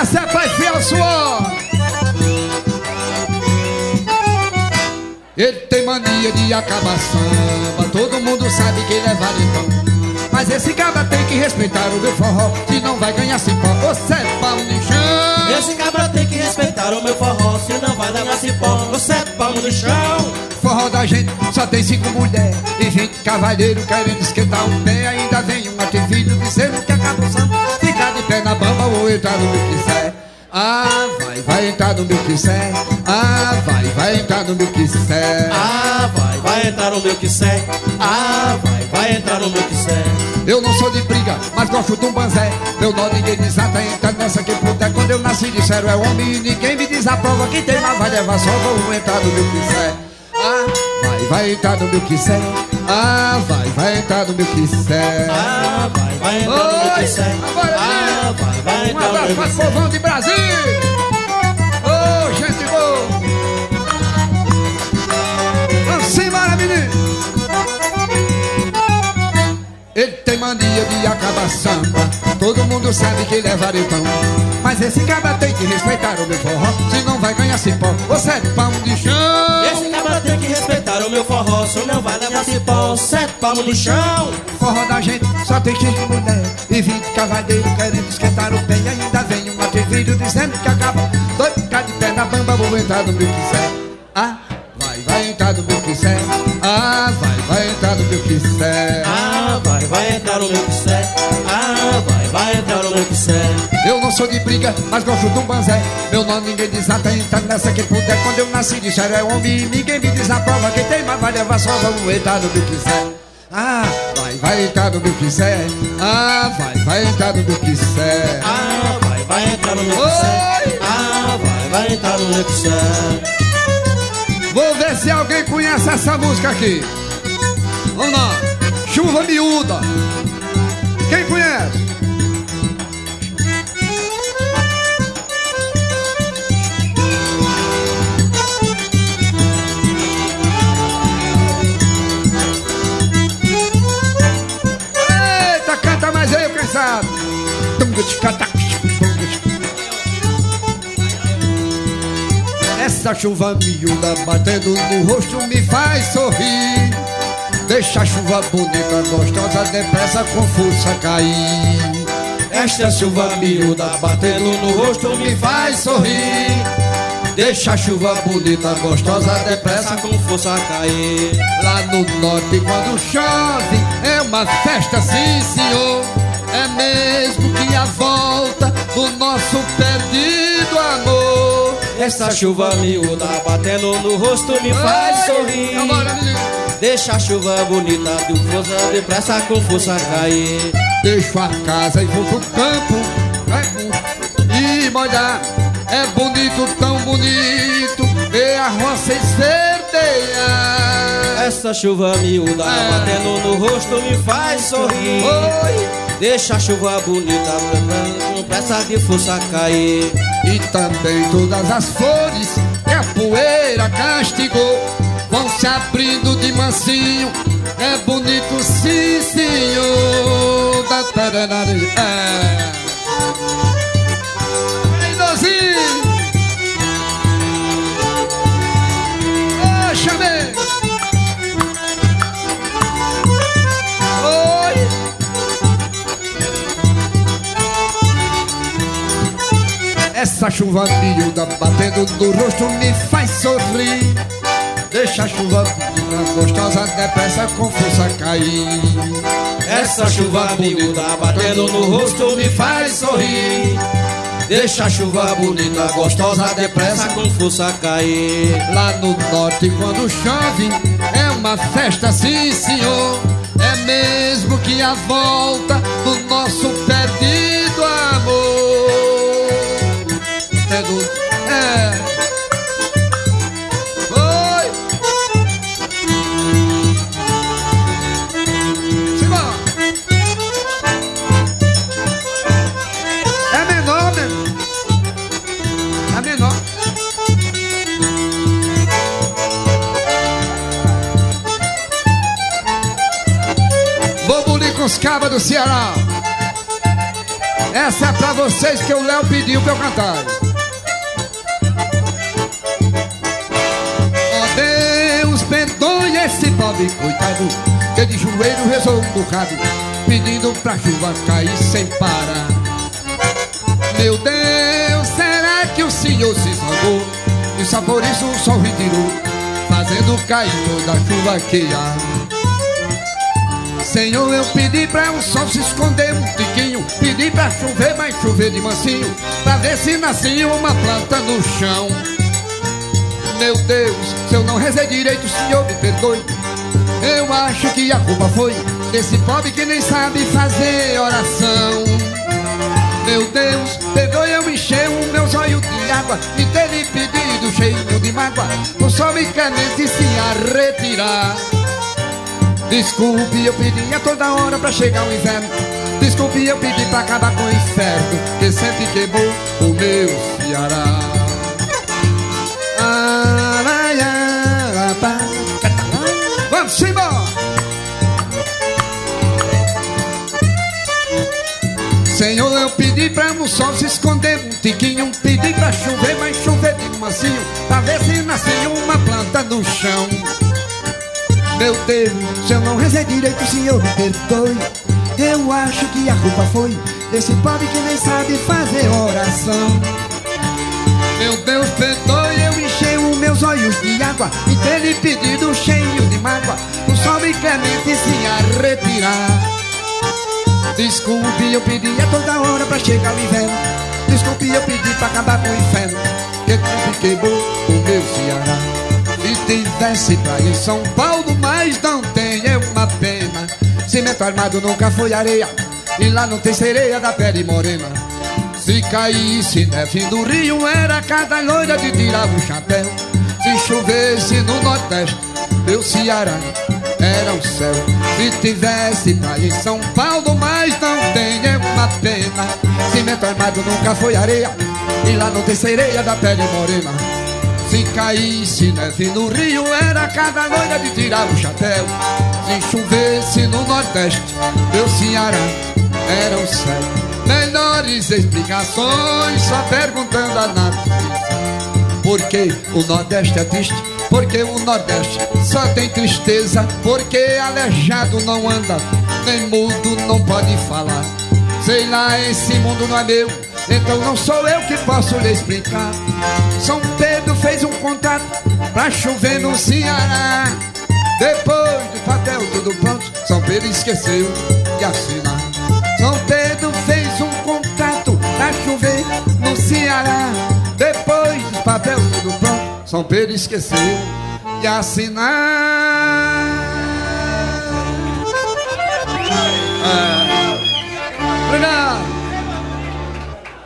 Essa é pra enfiar o suor. Ele tem mania de acabar samba, todo mundo sabe que ele é valentão. Mas esse cabra tem que respeitar o meu forró Se não vai ganhar cipó, você é pau no chão. Esse cabra tem que respeitar o meu forró Se não vai ganhar cipó, você é pau no chão Forró da gente só tem cinco mulheres E vinte cavaleiros querendo esquentar o pé. Ainda vem um atrevido dizendo que acabou samba. Ficar de pé na bamba ou entrar no meu quiser ah, vai, vai entrar no meu quiser Ah, vai, vai entrar no meu quiser Ah, vai, vai entrar no meu quiser Ah, vai, vai entrar no meu quiser Eu não sou de briga, mas gosto de um banzé. Meu nó ninguém desata, entra nessa que puder Quando eu nasci disseram é homem e ninguém me desaprova. Quem tem lá vai levar só, vou entrar no meu quiser Ah, vai, vai entrar no meu quiser Ah, vai, vai entrar no meu quiser Ah, vai, vai entrar no meu quiser Ah, vai, vai entrar no meu quiser Um povão de Brasil ele tem mania de acabar samba. Todo mundo sabe que ele é varipão Mas esse cabra tem que respeitar o meu forró Se não vai ganhar cipó. Ou sete palmos de chão. Esse cabra tem que respeitar o meu forró Se não vai levar cipó, sete palmos no chão. Forró da gente só tem cheio de mulher E vinte cavaleiros querendo esquentar o pé. E ainda vem um atrevido dizendo que acaba Dois ficar de pé na bamba, vou entrar no meu quiser sou de briga, mas gosto de um banzé. Meu nome ninguém desata, entra nessa que puder. Quando eu nasci disseram é homem ninguém me desaprova. Quem tem mais vai levar só, vamos entrar no meu quiser Ah, vai, vai entrar no meu quiser Ah, vai, vai entrar no meu quiser Ah, vai, vai entrar no meu quiser Ah, vai, vai entrar no meu quiser Vou ver se alguém conhece essa música aqui. Vamos lá. Chuva miúda. Quem conhece? Essa chuva miúda batendo no rosto me faz sorrir. Deixa a chuva bonita, gostosa, depressa com força cair. Esta chuva miúda batendo no rosto me faz sorrir. Deixa a chuva bonita, gostosa, depressa com força cair. Lá no norte quando chove é uma festa, sim senhor É mesmo que a volta do nosso perdido amor essa chuva miúda batendo no rosto me faz sorrir. Deixa a chuva bonita de força depressa com força cair. Deixo a casa e vou pro campo. E molhar. É bonito, tão bonito. E a roça esverdeia Essa chuva miúda é. batendo no rosto me faz sorrir. Oi. Deixa a chuva bonita com pressa de força cair. E também todas as flores que a poeira castigou Vão se abrindo de mansinho. É bonito sim senhor. Da. É. Reidozinho Ô, Essa chuva miúda batendo no rosto me faz sorrir. Deixa a chuva bonita, gostosa, depressa com força cair. Essa chuva miúda batendo no rosto me faz sorrir. Deixa a chuva bonita, gostosa, depressa com força cair. Lá no norte quando chove é uma festa, sim senhor. É mesmo que a volta do nosso perdido amor fedor. É. Foi. Simbora. É menor, né? É menor. Vou bulir com os cabas do Ceará. Essa é pra vocês que o Léo pediu pra eu cantar. Esse pobre coitado que de joelho rezou um bocado, pedindo pra chuva cair sem parar. Meu Deus, será que o Senhor se salvou? E só por isso o sol retirou, fazendo cair toda a chuva que há. Senhor, eu pedi pra o sol se esconder um tiquinho Pedi pra chover, mas chover de mansinho Pra ver se nascia uma planta no chão Meu Deus, se eu não rezei direito, o Senhor me perdoe. Eu acho que a culpa foi Desse pobre que nem sabe fazer oração. Meu Deus, perdoe eu encher o meu zóio de água E ter lhe pedido cheio de mágoa. Me clemente se a retirar Desculpe, eu pedi a toda hora pra chegar o inverno. Desculpe, eu pedi pra acabar com o inferno. Que sempre queimou o meu Ceará. Senhor, eu pedi pra no sol se esconder um tiquinho Pedi pra chover, mas chover de mansinho Pra ver se nascia uma planta no chão. Meu Deus, se eu não rezei direito, Senhor me perdoe. Eu acho que a culpa foi Desse pobre que nem sabe fazer oração. Meu Deus, perdoe, eu enchei os meus olhos de água E ter lhe pedido cheio de mágoa. O sol me clemente se a Desculpe, eu pedi a toda hora pra chegar o inverno Desculpe, eu pedi pra acabar com o inferno Que tudo queimou o meu Ceará se tivesse praia em São Paulo, mas não tem, é uma pena. Cimento armado nunca foi areia, e lá não tem sereia da pele morena. Se caísse neve do rio, era cada loira de tirar o chapéu. Se chovesse no Nordeste, meu Ceará era o céu. Se tivesse praia em São Paulo, mas não tem, é uma pena. Cimento armado nunca foi areia, e lá não tem sereia da pele morena. Se caísse neve no rio, era cada noite de tirar o chapéu. Se chovesse no Nordeste, meu Ceará era o céu. Melhores explicações, só perguntando a natureza. Porque o Nordeste é triste, porque o Nordeste só tem tristeza. Porque aleijado não anda, nem mudo não pode falar. Sei lá, esse mundo não é meu, então não sou eu que posso lhe explicar. São Pedro fez um contrato pra chover no Ceará. Depois do papel tudo pronto, São Pedro esqueceu de assinar. São Pedro fez um contrato pra chover no Ceará. São Pedro esqueceu de assinar. Ah. Obrigado.